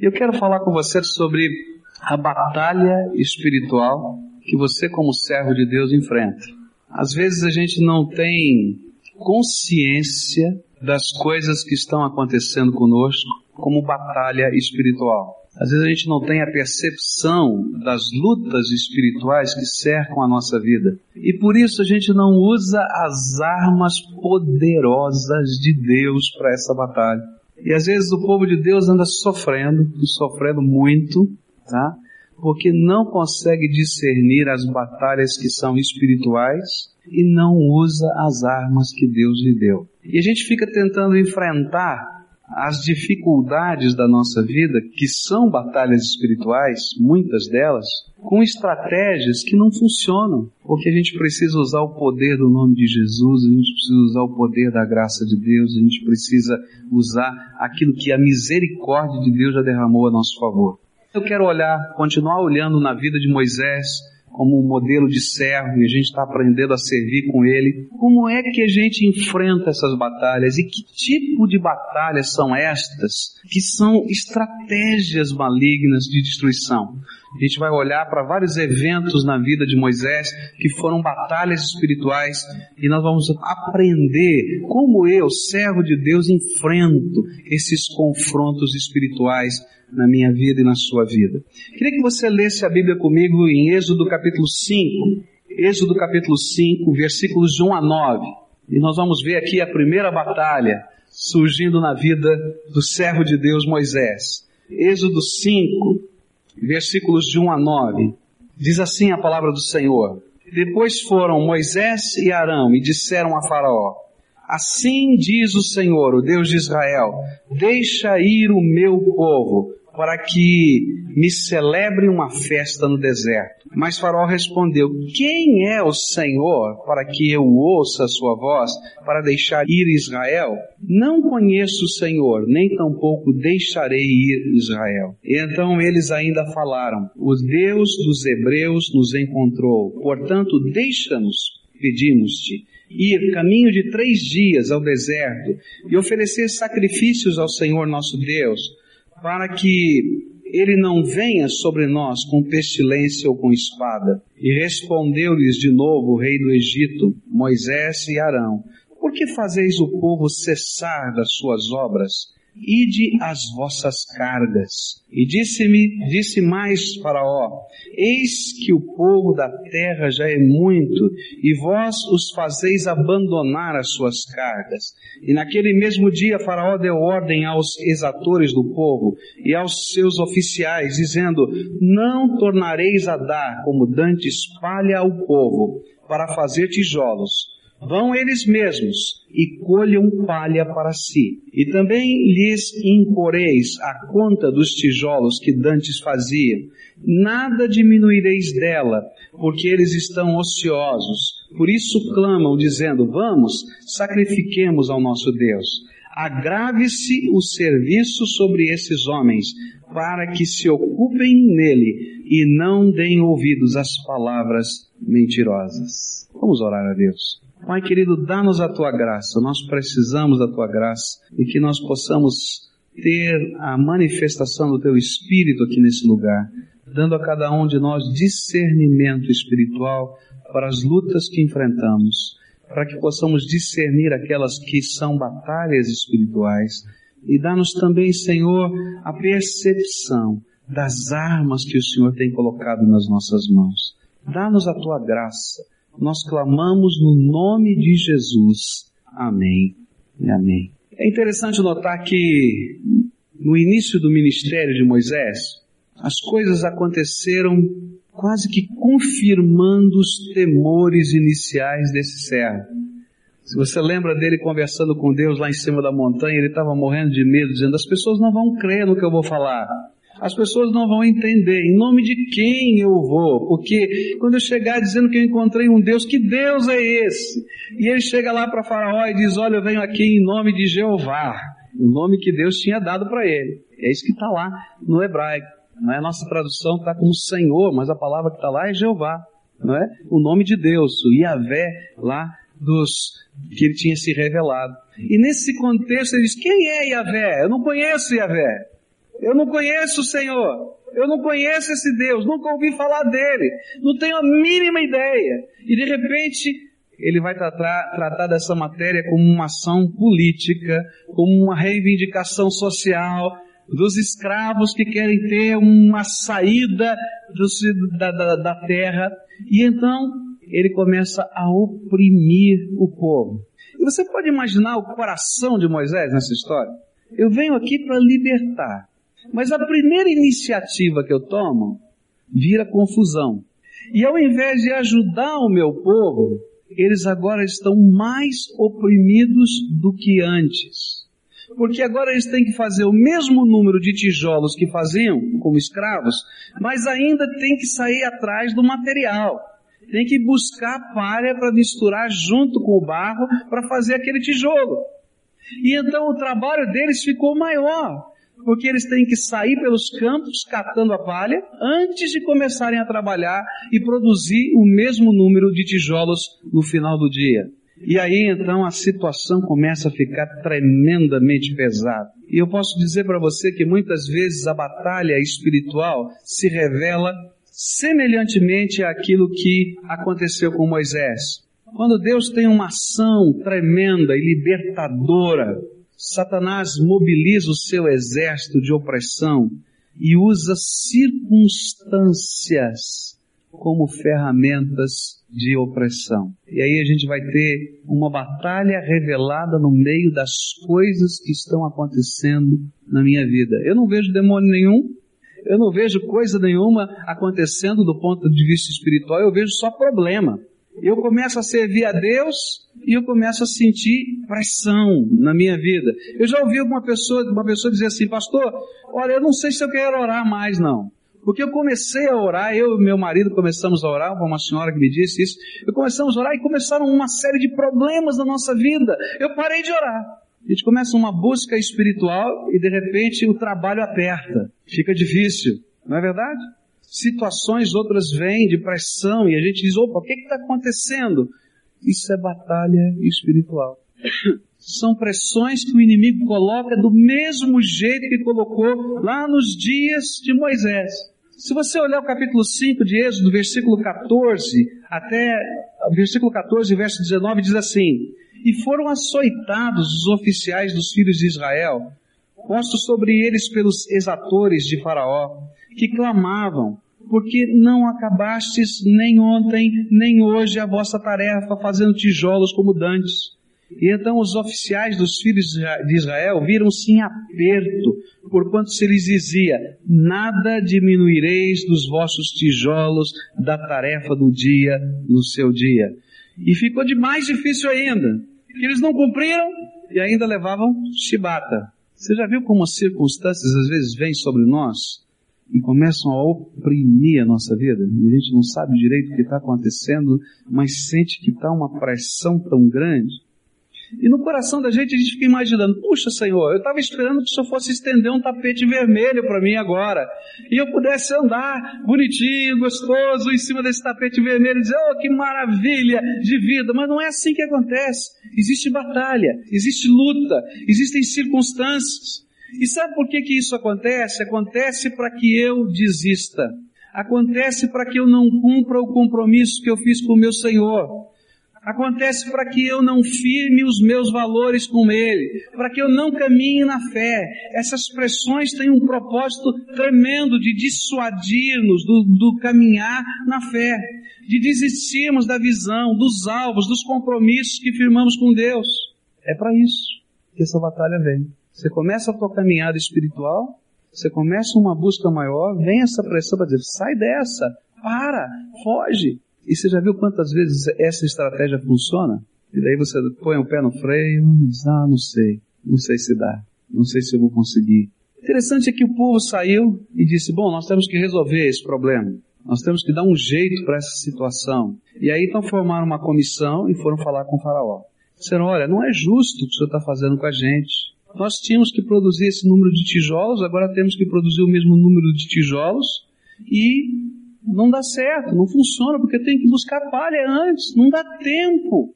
Eu quero falar com você sobre a batalha espiritual que você, como servo de Deus, enfrenta. Às vezes a gente não tem consciência das coisas que estão acontecendo conosco como batalha espiritual. Às vezes a gente não tem a percepção das lutas espirituais que cercam a nossa vida. E por isso a gente não usa as armas poderosas de Deus para essa batalha. E às vezes o povo de Deus anda sofrendo, sofrendo muito, tá? Porque não consegue discernir as batalhas que são espirituais e não usa as armas que Deus lhe deu. E a gente fica tentando enfrentar as dificuldades da nossa vida, que são batalhas espirituais, muitas delas, com estratégias que não funcionam, porque a gente precisa usar o poder do nome de Jesus, a gente precisa usar o poder da graça de Deus, a gente precisa usar aquilo que a misericórdia de Deus já derramou a nosso favor. Eu quero olhar, continuar olhando na vida de Moisés, como um modelo de servo e a gente está aprendendo a servir com ele. Como é que a gente enfrenta essas batalhas e que tipo de batalhas são estas que são estratégias malignas de destruição? A gente vai olhar para vários eventos na vida de Moisés que foram batalhas espirituais e nós vamos aprender como eu, servo de Deus, enfrento esses confrontos espirituais na minha vida e na sua vida. Queria que você lesse a Bíblia comigo em Êxodo capítulo 5, Êxodo capítulo 5, versículos de 1 a 9. E nós vamos ver aqui a primeira batalha surgindo na vida do servo de Deus Moisés. Êxodo 5, versículos de 1 a 9. Diz assim a palavra do Senhor. Depois foram Moisés e Arão e disseram a Faraó, Assim diz o Senhor, o Deus de Israel, deixa ir o meu povo, para que me celebre uma festa no deserto. Mas Faraó respondeu, quem é o Senhor para que eu ouça a sua voz para deixar ir Israel? Não conheço o Senhor, nem tampouco deixarei ir Israel. E então eles ainda falaram, o Deus dos hebreus nos encontrou, portanto deixa-nos, pedimos-te, ir caminho de três dias ao deserto e oferecer sacrifícios ao Senhor nosso Deus, para que ele não venha sobre nós com pestilência ou com espada. E respondeu-lhes de novo o rei do Egito, Moisés e Arão, por que fazeis o povo cessar das suas obras? Ide as vossas cargas. E disse-me, disse mais Faraó, eis que o povo da terra já é muito, e vós os fazeis abandonar as suas cargas. E naquele mesmo dia Faraó deu ordem aos exatores do povo e aos seus oficiais, dizendo, não tornareis a dar como dantes palha ao povo, para fazer tijolos, Vão eles mesmos e colham palha para si. E também lhes imporeis a conta dos tijolos que dantes faziam. Nada diminuireis dela, porque eles estão ociosos. Por isso clamam, dizendo: Vamos, sacrifiquemos ao nosso Deus. Agrave-se o serviço sobre esses homens, para que se ocupem nele e não deem ouvidos às palavras mentirosas. Vamos orar a Deus. Pai querido, dá-nos a tua graça, nós precisamos da tua graça e que nós possamos ter a manifestação do teu Espírito aqui nesse lugar, dando a cada um de nós discernimento espiritual para as lutas que enfrentamos, para que possamos discernir aquelas que são batalhas espirituais e dá-nos também, Senhor, a percepção das armas que o Senhor tem colocado nas nossas mãos. Dá-nos a tua graça nós clamamos no nome de Jesus. Amém e amém. É interessante notar que no início do ministério de Moisés, as coisas aconteceram quase que confirmando os temores iniciais desse servo. Se você lembra dele conversando com Deus lá em cima da montanha, ele estava morrendo de medo, dizendo: As pessoas não vão crer no que eu vou falar as pessoas não vão entender em nome de quem eu vou, porque quando eu chegar dizendo que eu encontrei um Deus, que Deus é esse? E ele chega lá para Faraó e diz: Olha, eu venho aqui em nome de Jeová, o nome que Deus tinha dado para ele. É isso que está lá no hebraico. Não é a nossa tradução está como Senhor, mas a palavra que está lá é Jeová, não é? O nome de Deus, o Yahvé lá dos que ele tinha se revelado. E nesse contexto ele diz: Quem é Yahvé? Eu não conheço Yahvé. Eu não conheço o Senhor. Eu não conheço esse Deus. Nunca ouvi falar dele. Não tenho a mínima ideia. E de repente, ele vai tratar, tratar dessa matéria como uma ação política, como uma reivindicação social, dos escravos que querem ter uma saída do, da, da, da terra. E então ele começa a oprimir o povo. E você pode imaginar o coração de Moisés nessa história? Eu venho aqui para libertar. Mas a primeira iniciativa que eu tomo vira confusão. E ao invés de ajudar o meu povo, eles agora estão mais oprimidos do que antes. Porque agora eles têm que fazer o mesmo número de tijolos que faziam como escravos, mas ainda tem que sair atrás do material. Tem que buscar palha para misturar junto com o barro para fazer aquele tijolo. E então o trabalho deles ficou maior porque eles têm que sair pelos campos catando a palha antes de começarem a trabalhar e produzir o mesmo número de tijolos no final do dia. E aí então a situação começa a ficar tremendamente pesada. E eu posso dizer para você que muitas vezes a batalha espiritual se revela semelhantemente àquilo que aconteceu com Moisés. Quando Deus tem uma ação tremenda e libertadora Satanás mobiliza o seu exército de opressão e usa circunstâncias como ferramentas de opressão. E aí a gente vai ter uma batalha revelada no meio das coisas que estão acontecendo na minha vida. Eu não vejo demônio nenhum, eu não vejo coisa nenhuma acontecendo do ponto de vista espiritual, eu vejo só problema eu começo a servir a Deus e eu começo a sentir pressão na minha vida. Eu já ouvi uma pessoa, uma pessoa dizer assim, pastor, olha, eu não sei se eu quero orar mais não. Porque eu comecei a orar, eu e meu marido começamos a orar, foi uma senhora que me disse isso, eu começamos a orar e começaram uma série de problemas na nossa vida. Eu parei de orar. A gente começa uma busca espiritual e de repente o trabalho aperta. Fica difícil. Não é verdade? Situações, outras vêm de pressão e a gente diz, opa, o que está acontecendo? Isso é batalha espiritual. São pressões que o inimigo coloca do mesmo jeito que colocou lá nos dias de Moisés. Se você olhar o capítulo 5 de Êxodo, versículo 14 até versículo 14, verso 19, diz assim: E foram açoitados os oficiais dos filhos de Israel, postos sobre eles pelos exatores de Faraó, que clamavam: porque não acabastes nem ontem, nem hoje a vossa tarefa fazendo tijolos como dantes. E então os oficiais dos filhos de Israel viram-se em aperto, porquanto se lhes dizia, nada diminuireis dos vossos tijolos da tarefa do dia no seu dia. E ficou de mais difícil ainda, que eles não cumpriram e ainda levavam chibata. Você já viu como as circunstâncias às vezes vêm sobre nós? E começam a oprimir a nossa vida. A gente não sabe direito o que está acontecendo, mas sente que está uma pressão tão grande. E no coração da gente a gente fica imaginando, puxa Senhor, eu estava esperando que o Senhor fosse estender um tapete vermelho para mim agora. E eu pudesse andar bonitinho, gostoso, em cima desse tapete vermelho e dizer, oh, que maravilha de vida. Mas não é assim que acontece. Existe batalha, existe luta, existem circunstâncias. E sabe por que, que isso acontece? Acontece para que eu desista. Acontece para que eu não cumpra o compromisso que eu fiz com o meu Senhor. Acontece para que eu não firme os meus valores com Ele, para que eu não caminhe na fé. Essas pressões têm um propósito tremendo de dissuadir-nos do, do caminhar na fé, de desistirmos da visão, dos alvos, dos compromissos que firmamos com Deus. É para isso que essa batalha vem. Você começa a tua caminhada espiritual, você começa uma busca maior, vem essa pressão para dizer, sai dessa, para, foge. E você já viu quantas vezes essa estratégia funciona? E daí você põe o pé no freio diz, ah, não sei, não sei se dá, não sei se eu vou conseguir. Interessante é que o povo saiu e disse, bom, nós temos que resolver esse problema. Nós temos que dar um jeito para essa situação. E aí então formaram uma comissão e foram falar com o faraó. Disseram, olha, não é justo o que o senhor está fazendo com a gente. Nós tínhamos que produzir esse número de tijolos, agora temos que produzir o mesmo número de tijolos e não dá certo, não funciona, porque tem que buscar palha antes, não dá tempo.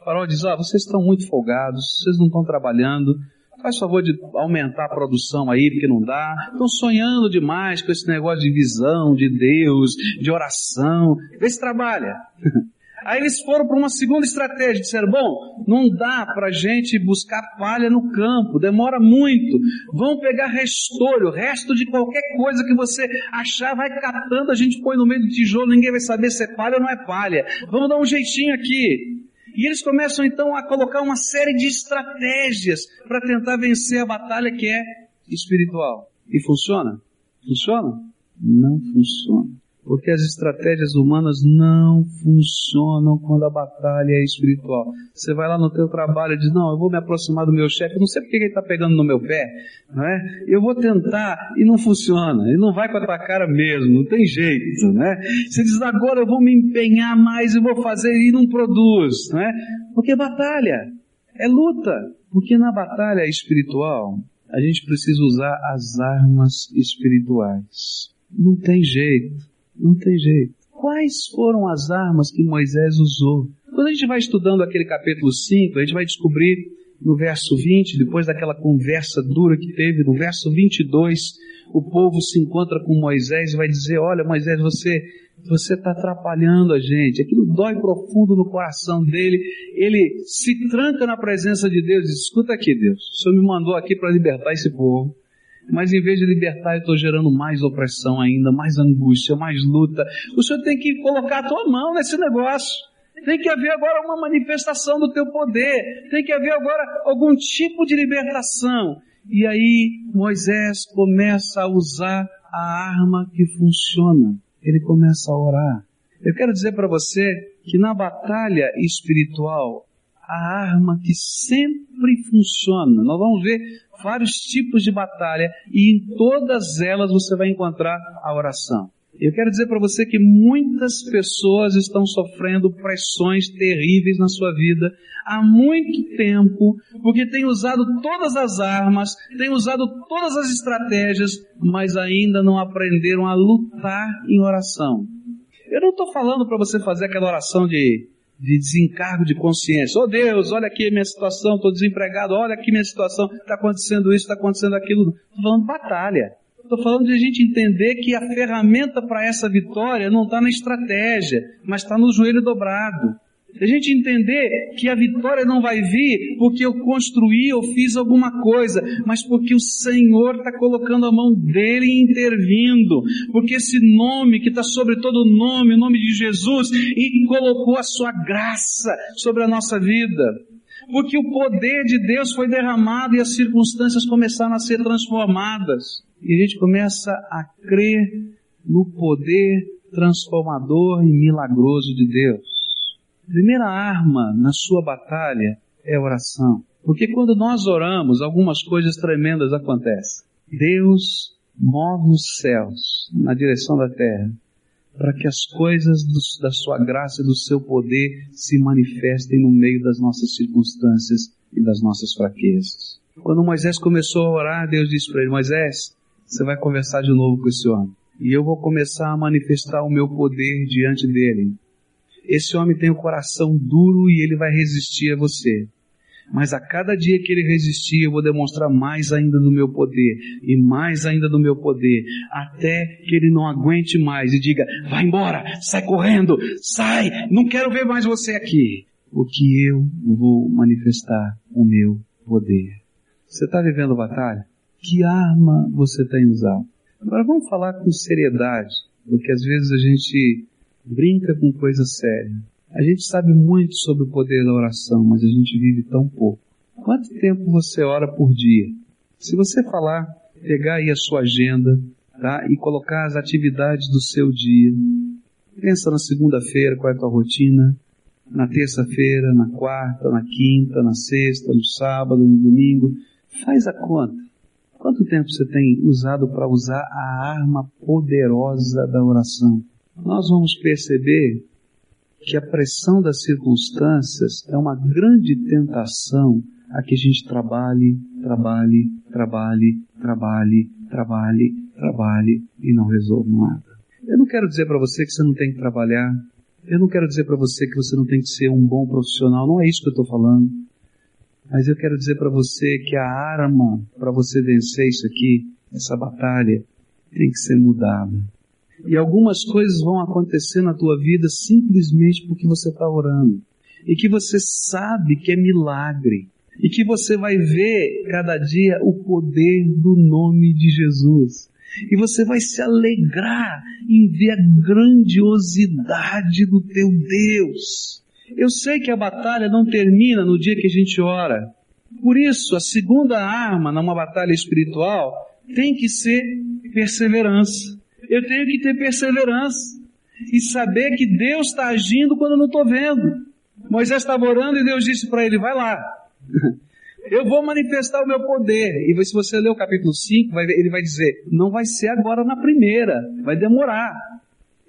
O farol diz, ah, vocês estão muito folgados, vocês não estão trabalhando, faz favor de aumentar a produção aí, porque não dá. Estão sonhando demais com esse negócio de visão, de Deus, de oração. Vê se trabalha. Aí eles foram para uma segunda estratégia, disseram, bom, não dá para a gente buscar palha no campo, demora muito, vamos pegar restolho, resto de qualquer coisa que você achar, vai catando, a gente põe no meio do tijolo, ninguém vai saber se é palha ou não é palha, vamos dar um jeitinho aqui. E eles começam então a colocar uma série de estratégias para tentar vencer a batalha que é espiritual. E funciona? Funciona? Não funciona. Porque as estratégias humanas não funcionam quando a batalha é espiritual. Você vai lá no teu trabalho e diz, não, eu vou me aproximar do meu chefe, não sei porque ele está pegando no meu pé, não é? Eu vou tentar e não funciona. Ele não vai com a tua cara mesmo, não tem jeito, né? Você diz, agora eu vou me empenhar mais e vou fazer e não produz, não é? Porque é batalha, é luta. Porque na batalha espiritual, a gente precisa usar as armas espirituais. Não tem jeito. Não tem jeito. Quais foram as armas que Moisés usou? Quando a gente vai estudando aquele capítulo 5, a gente vai descobrir no verso 20, depois daquela conversa dura que teve, no verso 22, o povo se encontra com Moisés e vai dizer: Olha, Moisés, você você está atrapalhando a gente. Aquilo dói profundo no coração dele. Ele se tranca na presença de Deus e diz: Escuta aqui, Deus, o Senhor me mandou aqui para libertar esse povo. Mas em vez de libertar, eu estou gerando mais opressão ainda, mais angústia, mais luta. O Senhor tem que colocar a tua mão nesse negócio. Tem que haver agora uma manifestação do teu poder. Tem que haver agora algum tipo de libertação. E aí Moisés começa a usar a arma que funciona. Ele começa a orar. Eu quero dizer para você que na batalha espiritual, a arma que sempre funciona, nós vamos ver vários tipos de batalha e em todas elas você vai encontrar a oração. Eu quero dizer para você que muitas pessoas estão sofrendo pressões terríveis na sua vida há muito tempo, porque têm usado todas as armas, têm usado todas as estratégias, mas ainda não aprenderam a lutar em oração. Eu não estou falando para você fazer aquela oração de de desencargo de consciência. Oh Deus, olha aqui a minha situação, estou desempregado, olha aqui minha situação, está acontecendo isso, está acontecendo aquilo. Estou falando de batalha. Estou falando de a gente entender que a ferramenta para essa vitória não está na estratégia, mas está no joelho dobrado. A gente entender que a vitória não vai vir porque eu construí ou fiz alguma coisa, mas porque o Senhor está colocando a mão dele e intervindo. Porque esse nome que está sobre todo nome, o nome de Jesus, e colocou a sua graça sobre a nossa vida. Porque o poder de Deus foi derramado e as circunstâncias começaram a ser transformadas. E a gente começa a crer no poder transformador e milagroso de Deus. Primeira arma na sua batalha é oração. Porque quando nós oramos, algumas coisas tremendas acontecem. Deus move os céus na direção da terra para que as coisas do, da sua graça e do seu poder se manifestem no meio das nossas circunstâncias e das nossas fraquezas. Quando Moisés começou a orar, Deus disse para ele: Moisés, você vai conversar de novo com esse homem. E eu vou começar a manifestar o meu poder diante dele. Esse homem tem o coração duro e ele vai resistir a você. Mas a cada dia que ele resistir, eu vou demonstrar mais ainda do meu poder e mais ainda do meu poder, até que ele não aguente mais e diga: vai embora, sai correndo, sai, não quero ver mais você aqui. Porque eu vou manifestar o meu poder. Você está vivendo batalha? Que arma você tem usado? Agora vamos falar com seriedade, porque às vezes a gente brinca com coisa séria. A gente sabe muito sobre o poder da oração, mas a gente vive tão pouco. Quanto tempo você ora por dia? Se você falar, pegar aí a sua agenda, tá? E colocar as atividades do seu dia. Pensa na segunda-feira, qual é a tua rotina? Na terça-feira, na quarta, na quinta, na sexta, no sábado, no domingo. Faz a conta. Quanto tempo você tem usado para usar a arma poderosa da oração? Nós vamos perceber que a pressão das circunstâncias é uma grande tentação a que a gente trabalhe, trabalhe, trabalhe, trabalhe, trabalhe, trabalhe e não resolva nada. Eu não quero dizer para você que você não tem que trabalhar. Eu não quero dizer para você que você não tem que ser um bom profissional. Não é isso que eu estou falando. Mas eu quero dizer para você que a arma para você vencer isso aqui, essa batalha, tem que ser mudada. E algumas coisas vão acontecer na tua vida simplesmente porque você está orando. E que você sabe que é milagre. E que você vai ver cada dia o poder do nome de Jesus. E você vai se alegrar em ver a grandiosidade do teu Deus. Eu sei que a batalha não termina no dia que a gente ora. Por isso, a segunda arma numa batalha espiritual tem que ser perseverança. Eu tenho que ter perseverança e saber que Deus está agindo quando eu não estou vendo. Moisés estava orando e Deus disse para ele: vai lá. Eu vou manifestar o meu poder. E se você ler o capítulo 5, ele vai dizer: não vai ser agora na primeira, vai demorar.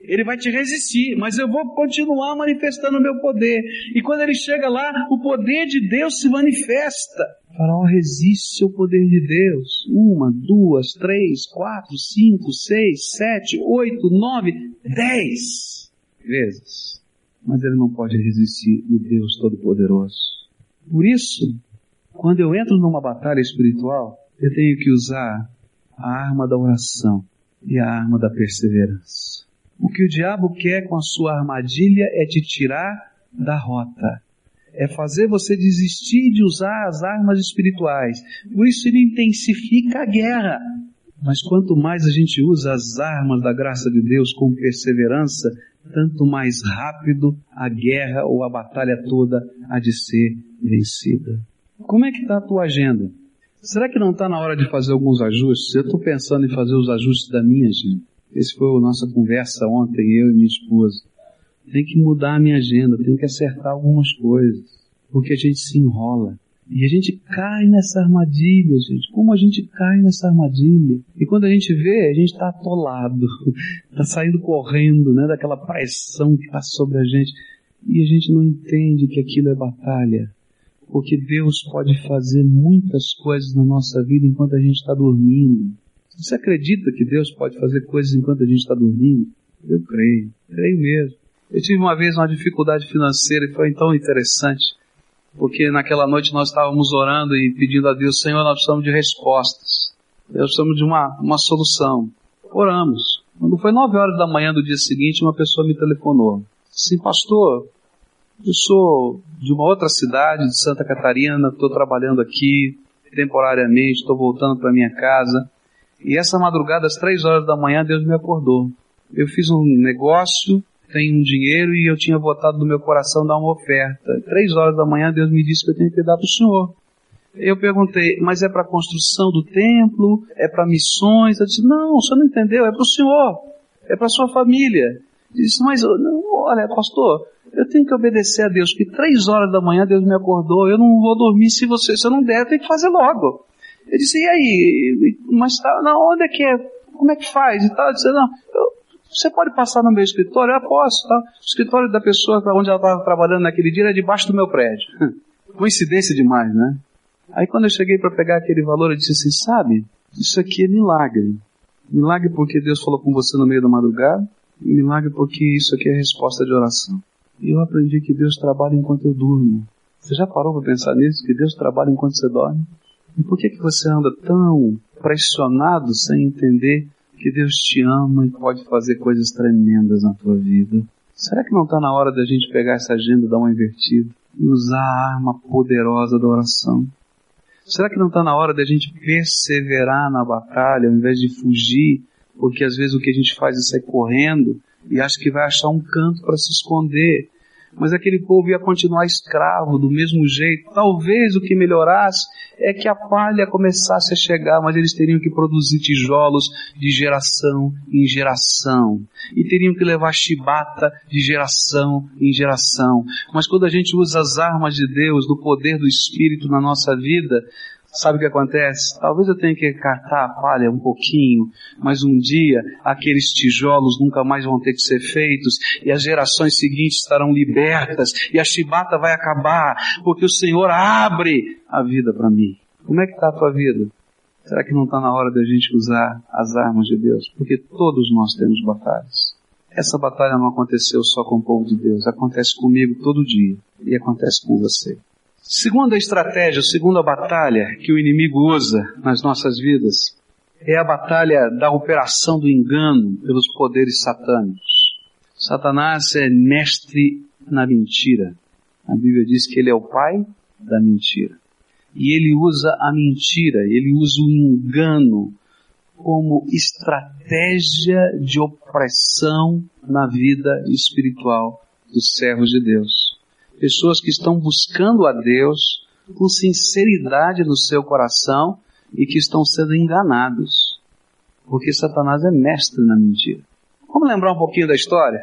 Ele vai te resistir, mas eu vou continuar manifestando o meu poder. E quando ele chega lá, o poder de Deus se manifesta. Faraó resiste ao poder de Deus. Uma, duas, três, quatro, cinco, seis, sete, oito, nove, dez vezes. Mas ele não pode resistir o Deus Todo-Poderoso. Por isso, quando eu entro numa batalha espiritual, eu tenho que usar a arma da oração e a arma da perseverança. O que o diabo quer com a sua armadilha é te tirar da rota. É fazer você desistir de usar as armas espirituais. Por isso ele intensifica a guerra. Mas quanto mais a gente usa as armas da graça de Deus com perseverança, tanto mais rápido a guerra ou a batalha toda há de ser vencida. Como é que está a tua agenda? Será que não está na hora de fazer alguns ajustes? Eu estou pensando em fazer os ajustes da minha agenda. Esse foi a nossa conversa ontem, eu e minha esposa. Tem que mudar a minha agenda, tem que acertar algumas coisas, porque a gente se enrola. E a gente cai nessa armadilha, gente. Como a gente cai nessa armadilha? E quando a gente vê, a gente está atolado, está saindo correndo, né, daquela pressão que está sobre a gente. E a gente não entende que aquilo é batalha. Porque Deus pode fazer muitas coisas na nossa vida enquanto a gente está dormindo. Você acredita que Deus pode fazer coisas enquanto a gente está dormindo? Eu creio, creio mesmo. Eu tive uma vez uma dificuldade financeira e foi tão interessante, porque naquela noite nós estávamos orando e pedindo a Deus, Senhor, nós precisamos de respostas. Nós precisamos de uma, uma solução. Oramos. Quando foi nove horas da manhã do dia seguinte, uma pessoa me telefonou. Sim, pastor, eu sou de uma outra cidade, de Santa Catarina, estou trabalhando aqui temporariamente, estou voltando para minha casa. E essa madrugada, às três horas da manhã, Deus me acordou. Eu fiz um negócio, tenho um dinheiro e eu tinha votado no meu coração dar uma oferta. Três horas da manhã, Deus me disse que eu tenho que dar para o Senhor. Eu perguntei, mas é para a construção do templo? É para missões? Eu disse, não, o senhor não entendeu, é para o senhor, é para a sua família. Eu disse, mas não, olha, pastor, eu tenho que obedecer a Deus, que três horas da manhã Deus me acordou, eu não vou dormir se você, se eu não der, tem que fazer logo. Eu disse, e aí? Mas tá, na onde é que é? Como é que faz? E tal. Eu disse, não, eu, você pode passar no meu escritório? Eu posso, tá? O escritório da pessoa para onde ela estava trabalhando naquele dia era debaixo do meu prédio. Coincidência demais, né? Aí quando eu cheguei para pegar aquele valor, eu disse assim, sabe, isso aqui é milagre. Milagre porque Deus falou com você no meio da madrugada, e milagre porque isso aqui é resposta de oração. E eu aprendi que Deus trabalha enquanto eu durmo. Você já parou para pensar nisso? Que Deus trabalha enquanto você dorme? E por que, que você anda tão pressionado sem entender que Deus te ama e pode fazer coisas tremendas na tua vida? Será que não está na hora da gente pegar essa agenda, dar uma invertida e usar a arma poderosa da oração? Será que não está na hora da gente perseverar na batalha ao invés de fugir? Porque às vezes o que a gente faz é sair correndo e acha que vai achar um canto para se esconder mas aquele povo ia continuar escravo do mesmo jeito. Talvez o que melhorasse é que a palha começasse a chegar, mas eles teriam que produzir tijolos de geração em geração. E teriam que levar chibata de geração em geração. Mas quando a gente usa as armas de Deus, do poder do Espírito na nossa vida, Sabe o que acontece? Talvez eu tenha que catar a palha um pouquinho, mas um dia aqueles tijolos nunca mais vão ter que ser feitos e as gerações seguintes estarão libertas e a chibata vai acabar, porque o Senhor abre a vida para mim. Como é que está a tua vida? Será que não está na hora da gente usar as armas de Deus? Porque todos nós temos batalhas. Essa batalha não aconteceu só com o povo de Deus, acontece comigo todo dia e acontece com você. Segunda estratégia, segunda batalha que o inimigo usa nas nossas vidas é a batalha da operação do engano pelos poderes satânicos. Satanás é mestre na mentira. A Bíblia diz que ele é o pai da mentira. E ele usa a mentira, ele usa o engano como estratégia de opressão na vida espiritual dos servos de Deus pessoas que estão buscando a Deus com sinceridade no seu coração e que estão sendo enganados, porque Satanás é mestre na mentira. Vamos lembrar um pouquinho da história?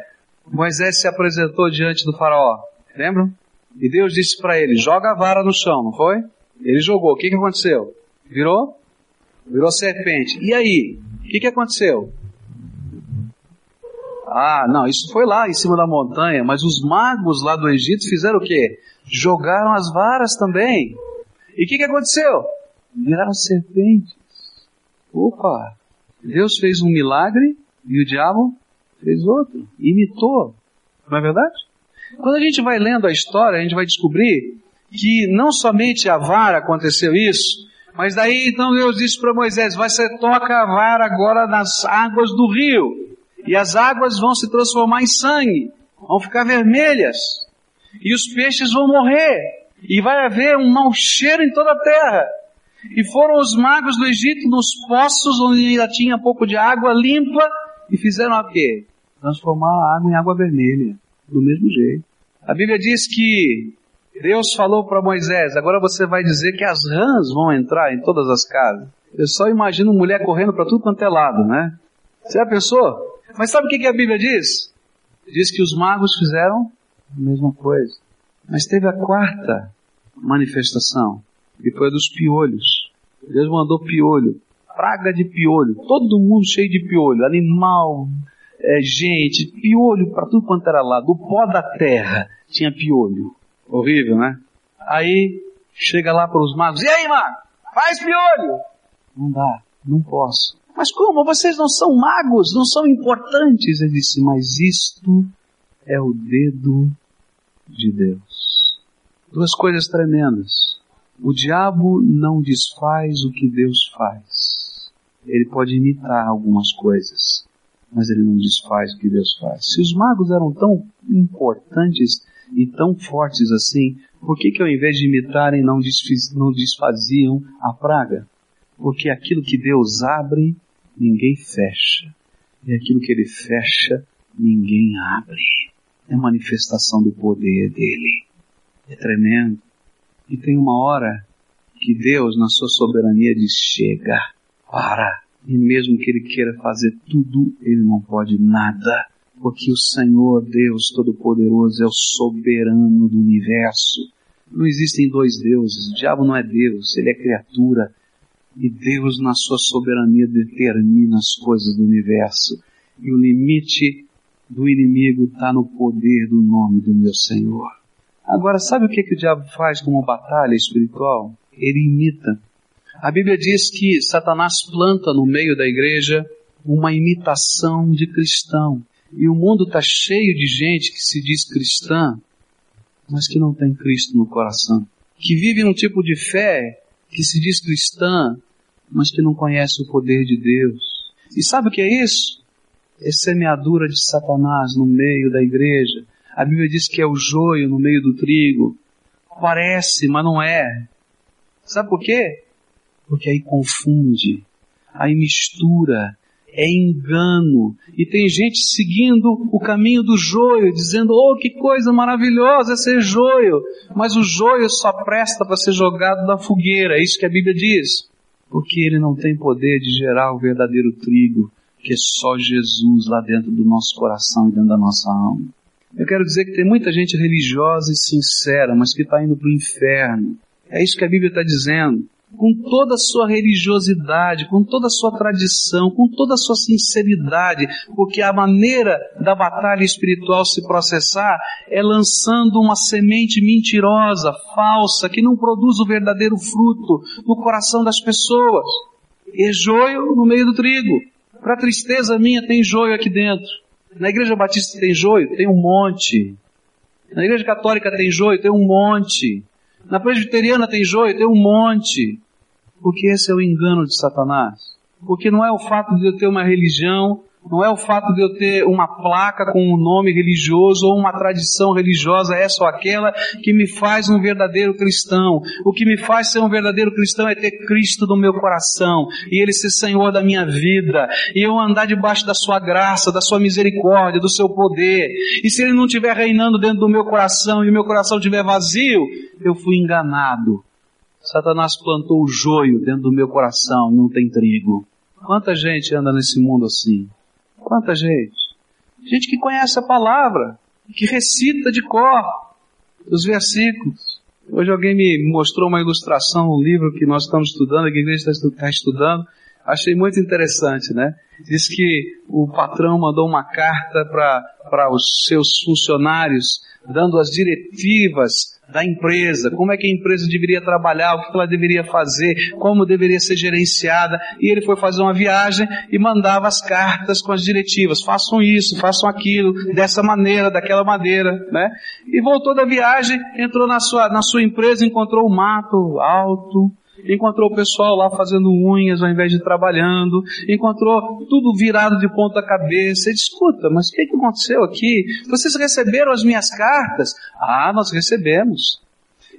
Moisés se apresentou diante do faraó, lembram? E Deus disse para ele, joga a vara no chão, não foi? Ele jogou, o que, que aconteceu? Virou? Virou serpente. E aí? O que, que aconteceu? Ah, não, isso foi lá em cima da montanha, mas os magos lá do Egito fizeram o quê? Jogaram as varas também. E o que, que aconteceu? Viraram serpentes. Opa! Deus fez um milagre e o diabo fez outro. Imitou. Não é verdade? Quando a gente vai lendo a história, a gente vai descobrir que não somente a vara aconteceu isso, mas daí então Deus disse para Moisés: Você toca a vara agora nas águas do rio e as águas vão se transformar em sangue, vão ficar vermelhas, e os peixes vão morrer, e vai haver um mau cheiro em toda a terra. E foram os magos do Egito nos poços onde ainda tinha pouco de água limpa e fizeram o quê? Transformar a água em água vermelha, do mesmo jeito. A Bíblia diz que Deus falou para Moisés, agora você vai dizer que as rãs vão entrar em todas as casas. Eu só imagino mulher correndo para tudo quanto é lado, né? Você já pensou? Mas sabe o que a Bíblia diz? Diz que os magos fizeram a mesma coisa. Mas teve a quarta manifestação, que foi a dos piolhos. Deus mandou piolho, praga de piolho, todo mundo cheio de piolho, animal, é, gente, piolho para tudo quanto era lá, do pó da terra tinha piolho. Horrível, né? Aí chega lá para os magos, e aí, mago? Faz piolho! Não dá, não posso. Mas como? Vocês não são magos, não são importantes. Ele disse, mas isto é o dedo de Deus. Duas coisas tremendas. O diabo não desfaz o que Deus faz. Ele pode imitar algumas coisas, mas ele não desfaz o que Deus faz. Se os magos eram tão importantes e tão fortes assim, por que que ao invés de imitarem não, não desfaziam a praga? Porque aquilo que Deus abre, ninguém fecha. E aquilo que ele fecha, ninguém abre. É manifestação do poder dele. É tremendo. E tem uma hora que Deus, na sua soberania, diz: chega, para. E mesmo que ele queira fazer tudo, ele não pode nada. Porque o Senhor, Deus Todo-Poderoso, é o soberano do universo. Não existem dois deuses. O diabo não é Deus, ele é criatura. E Deus, na sua soberania, determina as coisas do universo. E o limite do inimigo está no poder do nome do meu Senhor. Agora, sabe o que, que o diabo faz como batalha espiritual? Ele imita. A Bíblia diz que Satanás planta no meio da igreja uma imitação de cristão. E o mundo está cheio de gente que se diz cristã, mas que não tem Cristo no coração. Que vive um tipo de fé que se diz cristã, mas que não conhece o poder de Deus. E sabe o que é isso? É semeadura de Satanás no meio da igreja. A Bíblia diz que é o joio no meio do trigo. Parece, mas não é. Sabe por quê? Porque aí confunde, aí mistura, é engano. E tem gente seguindo o caminho do joio, dizendo, oh, que coisa maravilhosa ser joio. Mas o joio só presta para ser jogado na fogueira, é isso que a Bíblia diz. Porque ele não tem poder de gerar o verdadeiro trigo, que é só Jesus lá dentro do nosso coração e dentro da nossa alma. Eu quero dizer que tem muita gente religiosa e sincera, mas que está indo para o inferno. É isso que a Bíblia está dizendo com toda a sua religiosidade, com toda a sua tradição, com toda a sua sinceridade, porque a maneira da batalha espiritual se processar é lançando uma semente mentirosa, falsa, que não produz o verdadeiro fruto no coração das pessoas. E é joio no meio do trigo. Para tristeza minha, tem joio aqui dentro. Na igreja batista tem joio? Tem um monte. Na igreja católica tem joio? Tem um monte. Na presbiteriana tem joio, tem um monte. Porque esse é o engano de Satanás. Porque não é o fato de eu ter uma religião não é o fato de eu ter uma placa com um nome religioso ou uma tradição religiosa, essa ou aquela, que me faz um verdadeiro cristão. O que me faz ser um verdadeiro cristão é ter Cristo no meu coração e Ele ser Senhor da minha vida e eu andar debaixo da Sua graça, da Sua misericórdia, do Seu poder. E se Ele não estiver reinando dentro do meu coração e o meu coração estiver vazio, eu fui enganado. Satanás plantou o joio dentro do meu coração e não tem trigo. Quanta gente anda nesse mundo assim? Quanta gente? Gente que conhece a palavra, que recita de cor os versículos. Hoje alguém me mostrou uma ilustração no livro que nós estamos estudando, que a igreja está estudando. Achei muito interessante, né? Diz que o patrão mandou uma carta para os seus funcionários, dando as diretivas da empresa, como é que a empresa deveria trabalhar, o que ela deveria fazer, como deveria ser gerenciada. E ele foi fazer uma viagem e mandava as cartas com as diretivas: façam isso, façam aquilo, dessa maneira, daquela maneira, né? E voltou da viagem, entrou na sua, na sua empresa, encontrou o mato alto, encontrou o pessoal lá fazendo unhas ao invés de trabalhando, encontrou tudo virado de ponta cabeça. E escuta, mas o que, que aconteceu aqui? Vocês receberam as minhas cartas? Ah, nós recebemos.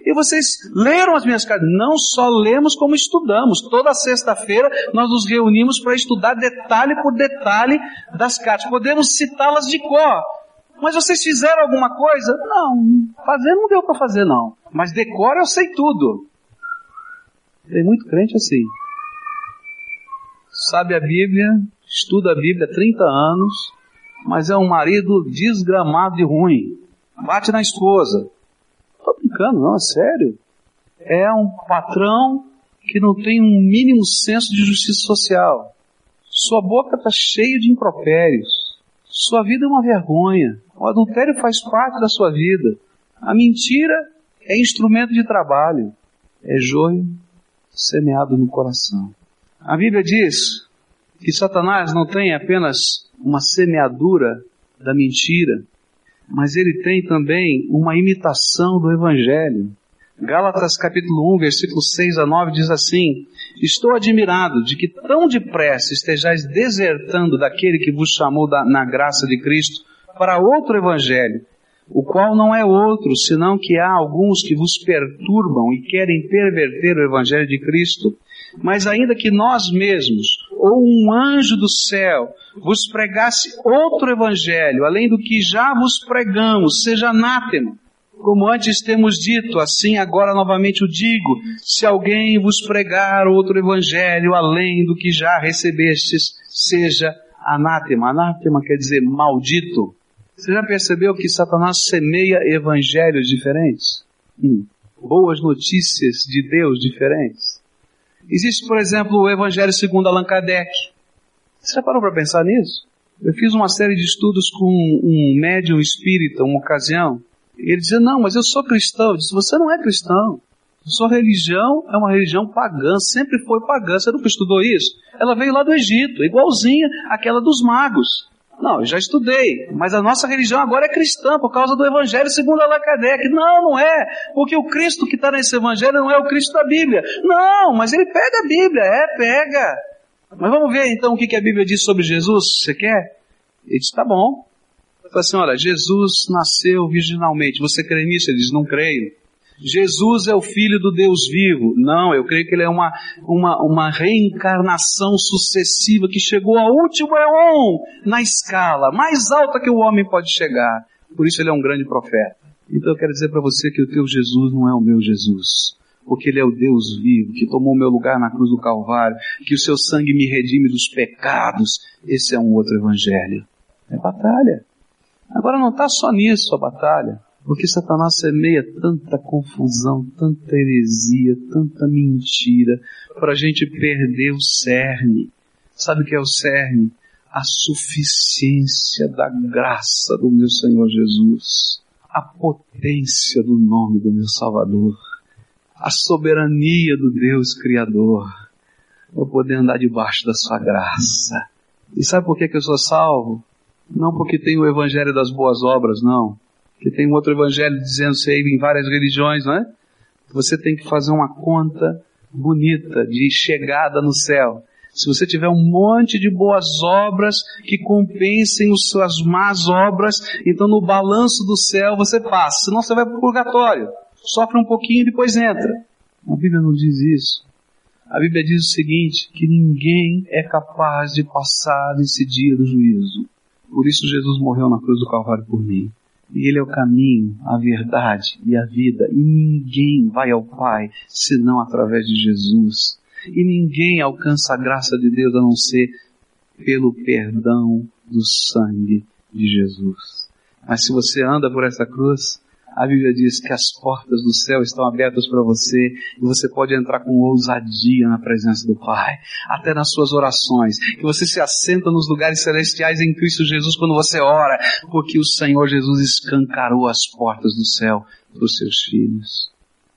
E vocês leram as minhas cartas? Não só lemos, como estudamos. Toda sexta-feira nós nos reunimos para estudar detalhe por detalhe das cartas. Podemos citá-las de cor. Mas vocês fizeram alguma coisa? Não, fazer não deu para fazer não. Mas decora eu sei tudo. Tem muito crente assim. Sabe a Bíblia, estuda a Bíblia há 30 anos, mas é um marido desgramado e ruim. Bate na esposa. Tô brincando, não, é sério. É um patrão que não tem um mínimo senso de justiça social. Sua boca está cheia de impropérios. Sua vida é uma vergonha. O adultério faz parte da sua vida. A mentira é instrumento de trabalho. É joio semeado no coração. A Bíblia diz que Satanás não tem apenas uma semeadura da mentira, mas ele tem também uma imitação do Evangelho. Gálatas capítulo 1, versículo 6 a 9 diz assim: Estou admirado de que tão depressa estejais desertando daquele que vos chamou da, na graça de Cristo para outro evangelho, o qual não é outro, senão que há alguns que vos perturbam e querem perverter o Evangelho de Cristo. Mas ainda que nós mesmos, ou um anjo do céu, vos pregasse outro Evangelho, além do que já vos pregamos, seja anátema. Como antes temos dito, assim agora novamente o digo, se alguém vos pregar outro Evangelho, além do que já recebestes, seja anátema. Anátema quer dizer maldito. Você já percebeu que Satanás semeia evangelhos diferentes? Hum. Boas notícias de Deus diferentes? Existe, por exemplo, o Evangelho segundo Allan Kardec. Você já parou para pensar nisso? Eu fiz uma série de estudos com um médium espírita, uma ocasião, e ele dizia, não, mas eu sou cristão. Eu disse, você não é cristão. Sua religião é uma religião pagã, sempre foi pagã. Você nunca estudou isso? Ela veio lá do Egito, igualzinha àquela dos magos. Não, eu já estudei, mas a nossa religião agora é cristã por causa do Evangelho segundo Allan Kardec. Não, não é, porque o Cristo que está nesse Evangelho não é o Cristo da Bíblia. Não, mas ele pega a Bíblia, é, pega. Mas vamos ver então o que, que a Bíblia diz sobre Jesus, você quer? Ele diz, tá bom. Ele fala assim, olha, Jesus nasceu virginalmente, você crê nisso? Ele diz, não creio. Jesus é o Filho do Deus vivo. Não, eu creio que ele é uma, uma, uma reencarnação sucessiva que chegou ao último eon na escala mais alta que o homem pode chegar. Por isso ele é um grande profeta. Então eu quero dizer para você que o teu Jesus não é o meu Jesus. Porque Ele é o Deus vivo, que tomou meu lugar na cruz do Calvário, que o seu sangue me redime dos pecados. Esse é um outro evangelho. É batalha. Agora não está só nisso a batalha. Porque Satanás semeia tanta confusão, tanta heresia, tanta mentira, para a gente perder o cerne. Sabe o que é o cerne? A suficiência da graça do meu Senhor Jesus, a potência do nome do meu Salvador, a soberania do Deus Criador, eu poder andar debaixo da sua graça. E sabe por que, que eu sou salvo? Não porque tenho o Evangelho das boas obras, não que tem um outro evangelho dizendo ser em várias religiões, não é? você tem que fazer uma conta bonita de chegada no céu. Se você tiver um monte de boas obras que compensem as suas más obras, então no balanço do céu você passa. Senão você vai para o purgatório. Sofre um pouquinho e depois entra. A Bíblia não diz isso. A Bíblia diz o seguinte, que ninguém é capaz de passar nesse dia do juízo. Por isso Jesus morreu na cruz do Calvário por mim. E Ele é o caminho, a verdade e a vida. E ninguém vai ao Pai senão através de Jesus. E ninguém alcança a graça de Deus a não ser pelo perdão do sangue de Jesus. Mas se você anda por essa cruz, a Bíblia diz que as portas do céu estão abertas para você e você pode entrar com ousadia na presença do Pai, até nas suas orações, que você se assenta nos lugares celestiais em Cristo Jesus quando você ora, porque o Senhor Jesus escancarou as portas do céu para os seus filhos.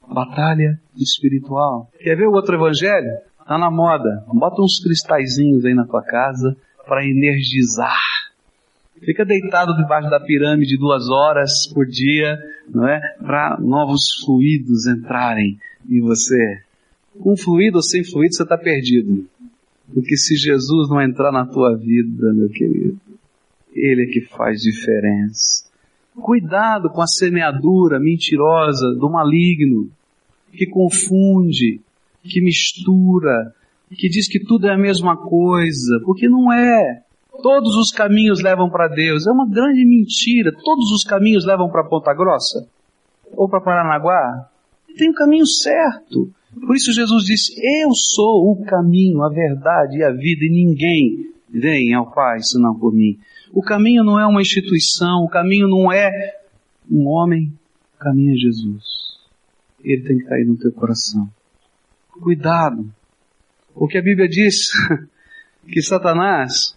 Batalha espiritual. Quer ver o outro evangelho? Tá na moda. Bota uns cristalzinhos aí na tua casa para energizar Fica deitado debaixo da pirâmide duas horas por dia, não é? Para novos fluidos entrarem em você. Com fluido ou sem fluido, você está perdido. Porque se Jesus não entrar na tua vida, meu querido, Ele é que faz diferença. Cuidado com a semeadura mentirosa do maligno, que confunde, que mistura, que diz que tudo é a mesma coisa, porque não é. Todos os caminhos levam para Deus. É uma grande mentira. Todos os caminhos levam para Ponta Grossa ou para Paranaguá. Tem o caminho certo. Por isso Jesus disse: Eu sou o caminho, a verdade e a vida, e ninguém vem ao Pai senão por mim. O caminho não é uma instituição, o caminho não é um homem, o caminho é Jesus. Ele tem que aí no teu coração. Cuidado, porque a Bíblia diz que Satanás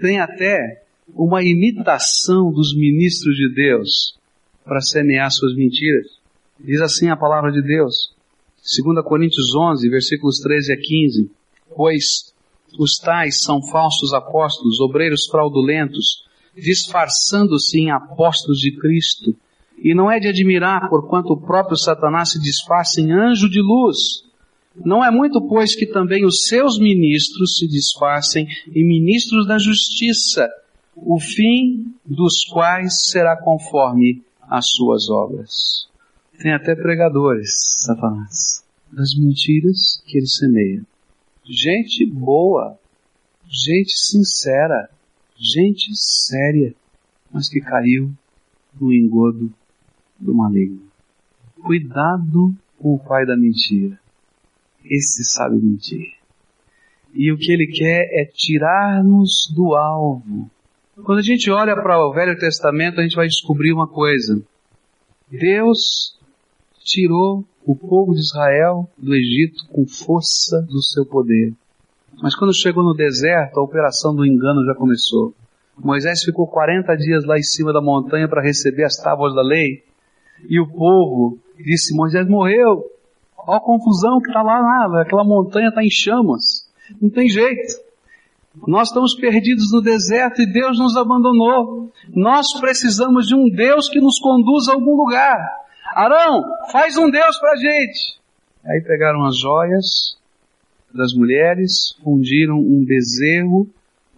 tem até uma imitação dos ministros de Deus para semear suas mentiras. Diz assim a palavra de Deus, 2 Coríntios 11, versículos 13 a 15. Pois os tais são falsos apóstolos, obreiros fraudulentos, disfarçando-se em apóstolos de Cristo. E não é de admirar, porquanto o próprio Satanás se disfarça em anjo de luz. Não é muito, pois, que também os seus ministros se disfarcem em ministros da justiça, o fim dos quais será conforme as suas obras. Tem até pregadores, Satanás, das mentiras que ele semeia. Gente boa, gente sincera, gente séria, mas que caiu no engodo do maligno. Cuidado com o pai da mentira esse sabe mentir. E o que ele quer é tirar-nos do alvo. Quando a gente olha para o Velho Testamento, a gente vai descobrir uma coisa. Deus tirou o povo de Israel do Egito com força do seu poder. Mas quando chegou no deserto, a operação do engano já começou. Moisés ficou 40 dias lá em cima da montanha para receber as tábuas da lei. E o povo disse: Moisés morreu. Olha a confusão que está lá, lá, aquela montanha está em chamas. Não tem jeito. Nós estamos perdidos no deserto e Deus nos abandonou. Nós precisamos de um Deus que nos conduza a algum lugar. Arão, faz um Deus para a gente. Aí pegaram as joias das mulheres, fundiram um bezerro,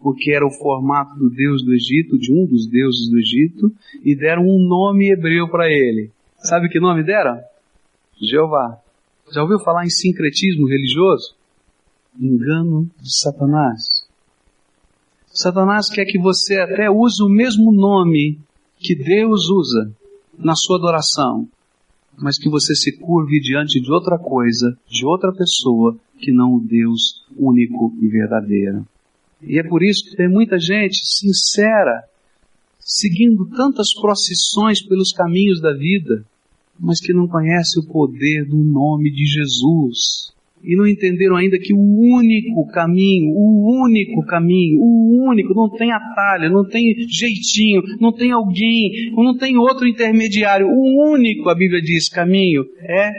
porque era o formato do Deus do Egito, de um dos deuses do Egito, e deram um nome hebreu para ele. Sabe que nome deram? Jeová. Já ouviu falar em sincretismo religioso? Engano de Satanás. Satanás quer que você até use o mesmo nome que Deus usa na sua adoração, mas que você se curve diante de outra coisa, de outra pessoa, que não o Deus único e verdadeiro. E é por isso que tem muita gente sincera, seguindo tantas procissões pelos caminhos da vida, mas que não conhece o poder do nome de Jesus. E não entenderam ainda que o único caminho, o único caminho, o único, não tem atalho, não tem jeitinho, não tem alguém, não tem outro intermediário. O único, a Bíblia diz, caminho é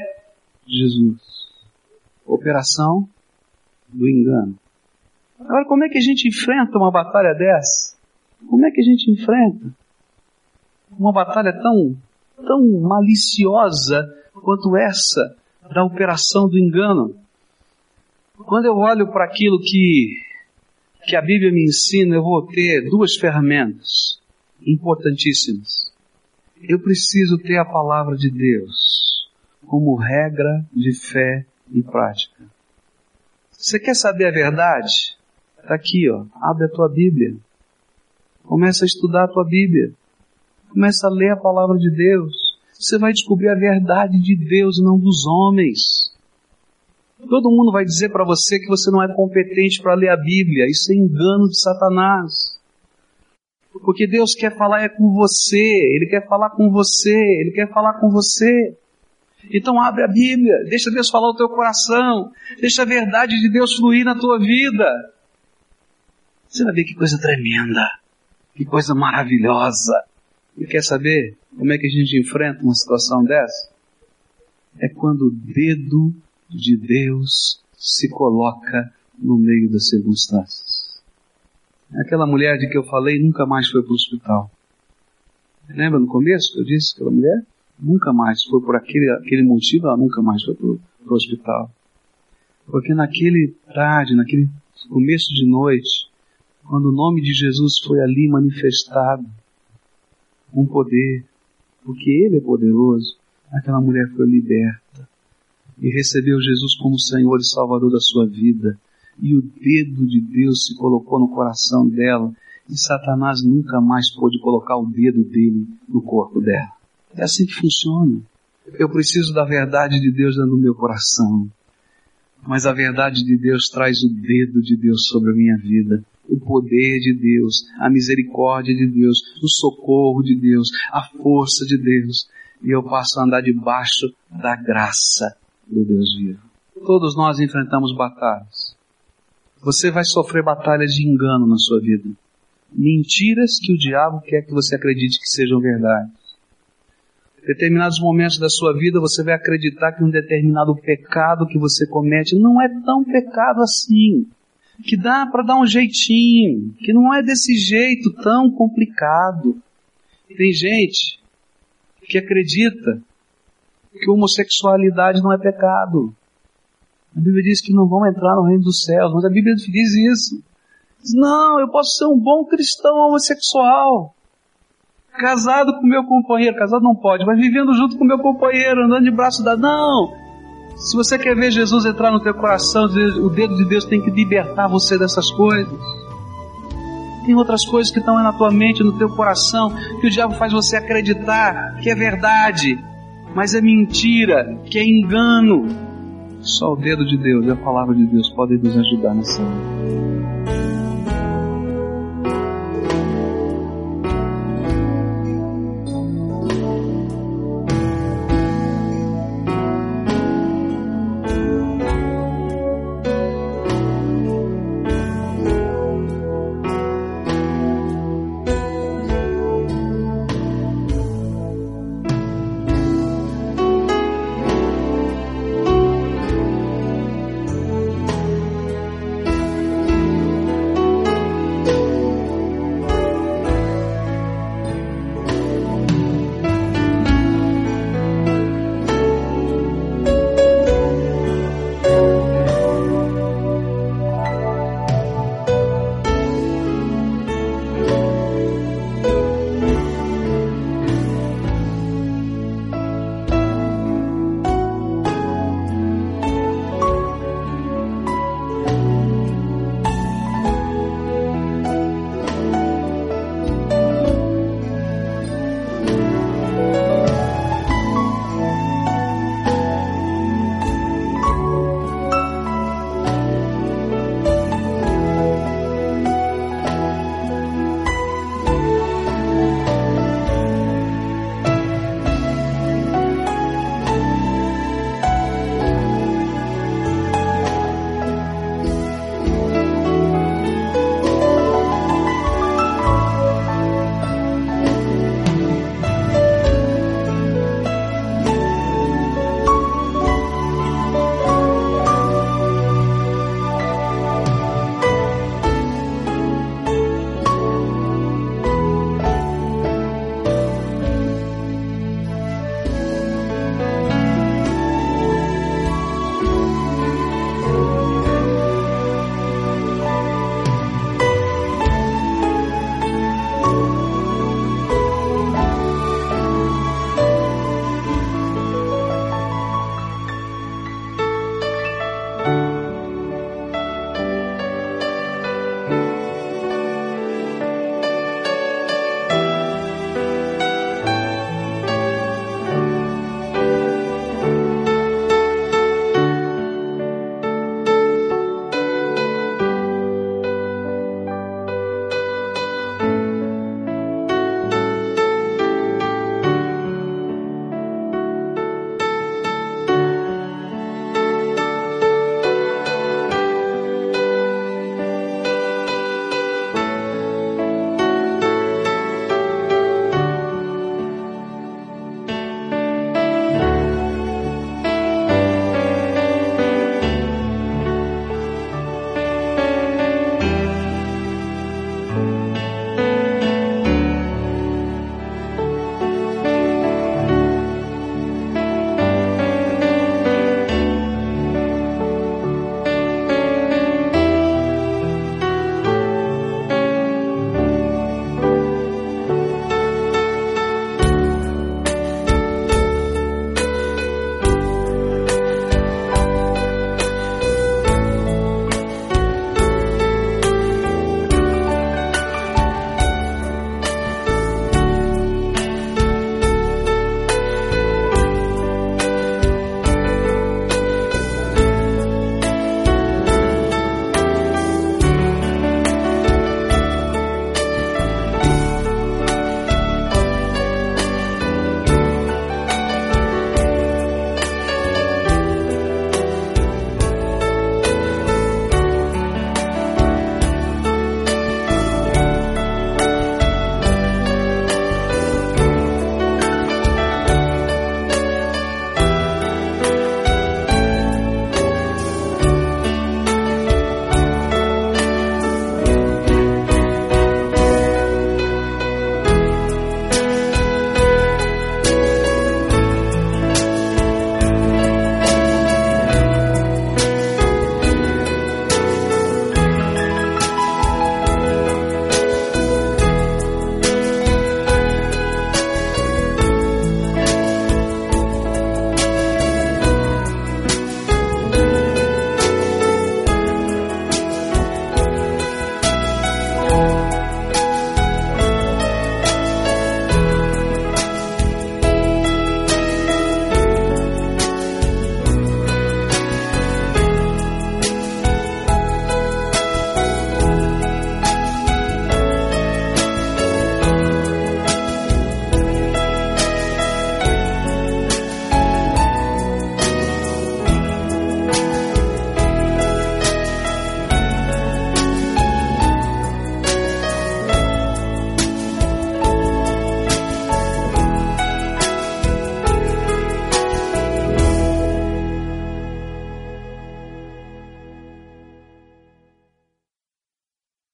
Jesus. Operação do engano. Agora, como é que a gente enfrenta uma batalha dessa? Como é que a gente enfrenta uma batalha tão tão maliciosa quanto essa da operação do engano. Quando eu olho para aquilo que, que a Bíblia me ensina, eu vou ter duas ferramentas importantíssimas. Eu preciso ter a palavra de Deus como regra de fé e prática. Você quer saber a verdade? Está aqui, ó. Abre a tua Bíblia. Começa a estudar a tua Bíblia. Começa a ler a palavra de Deus. Você vai descobrir a verdade de Deus e não dos homens. Todo mundo vai dizer para você que você não é competente para ler a Bíblia. Isso é engano de Satanás. Porque Deus quer falar é com você, Ele quer falar com você, Ele quer falar com você. Então abre a Bíblia, deixa Deus falar o teu coração, deixa a verdade de Deus fluir na tua vida. Você vai ver que coisa tremenda, que coisa maravilhosa. E quer saber como é que a gente enfrenta uma situação dessa? É quando o dedo de Deus se coloca no meio das circunstâncias. Aquela mulher de que eu falei nunca mais foi para o hospital. Lembra no começo que eu disse aquela mulher? Nunca mais foi por aquele, aquele motivo, ela nunca mais foi para o hospital. Porque naquele tarde, naquele começo de noite, quando o nome de Jesus foi ali manifestado, um poder, porque Ele é poderoso, aquela mulher foi liberta e recebeu Jesus como Senhor e Salvador da sua vida. E o dedo de Deus se colocou no coração dela e Satanás nunca mais pôde colocar o dedo dele no corpo dela. É assim que funciona. Eu preciso da verdade de Deus do meu coração. Mas a verdade de Deus traz o dedo de Deus sobre a minha vida. O poder de Deus, a misericórdia de Deus, o socorro de Deus, a força de Deus. E eu passo a andar debaixo da graça do Deus vivo. Todos nós enfrentamos batalhas. Você vai sofrer batalhas de engano na sua vida. Mentiras que o diabo quer que você acredite que sejam verdade. Determinados momentos da sua vida você vai acreditar que um determinado pecado que você comete não é tão pecado assim. Que dá para dar um jeitinho. Que não é desse jeito tão complicado. Tem gente que acredita que homossexualidade não é pecado. A Bíblia diz que não vão entrar no reino dos céus, mas a Bíblia diz isso. Diz, não, eu posso ser um bom cristão homossexual. Casado com meu companheiro, casado não pode, mas vivendo junto com meu companheiro, andando de braço dado. Não! Se você quer ver Jesus entrar no teu coração, o dedo de Deus tem que libertar você dessas coisas. Tem outras coisas que estão na tua mente, no teu coração, que o diabo faz você acreditar que é verdade, mas é mentira, que é engano. Só o dedo de Deus e a palavra de Deus podem nos ajudar nessa hora.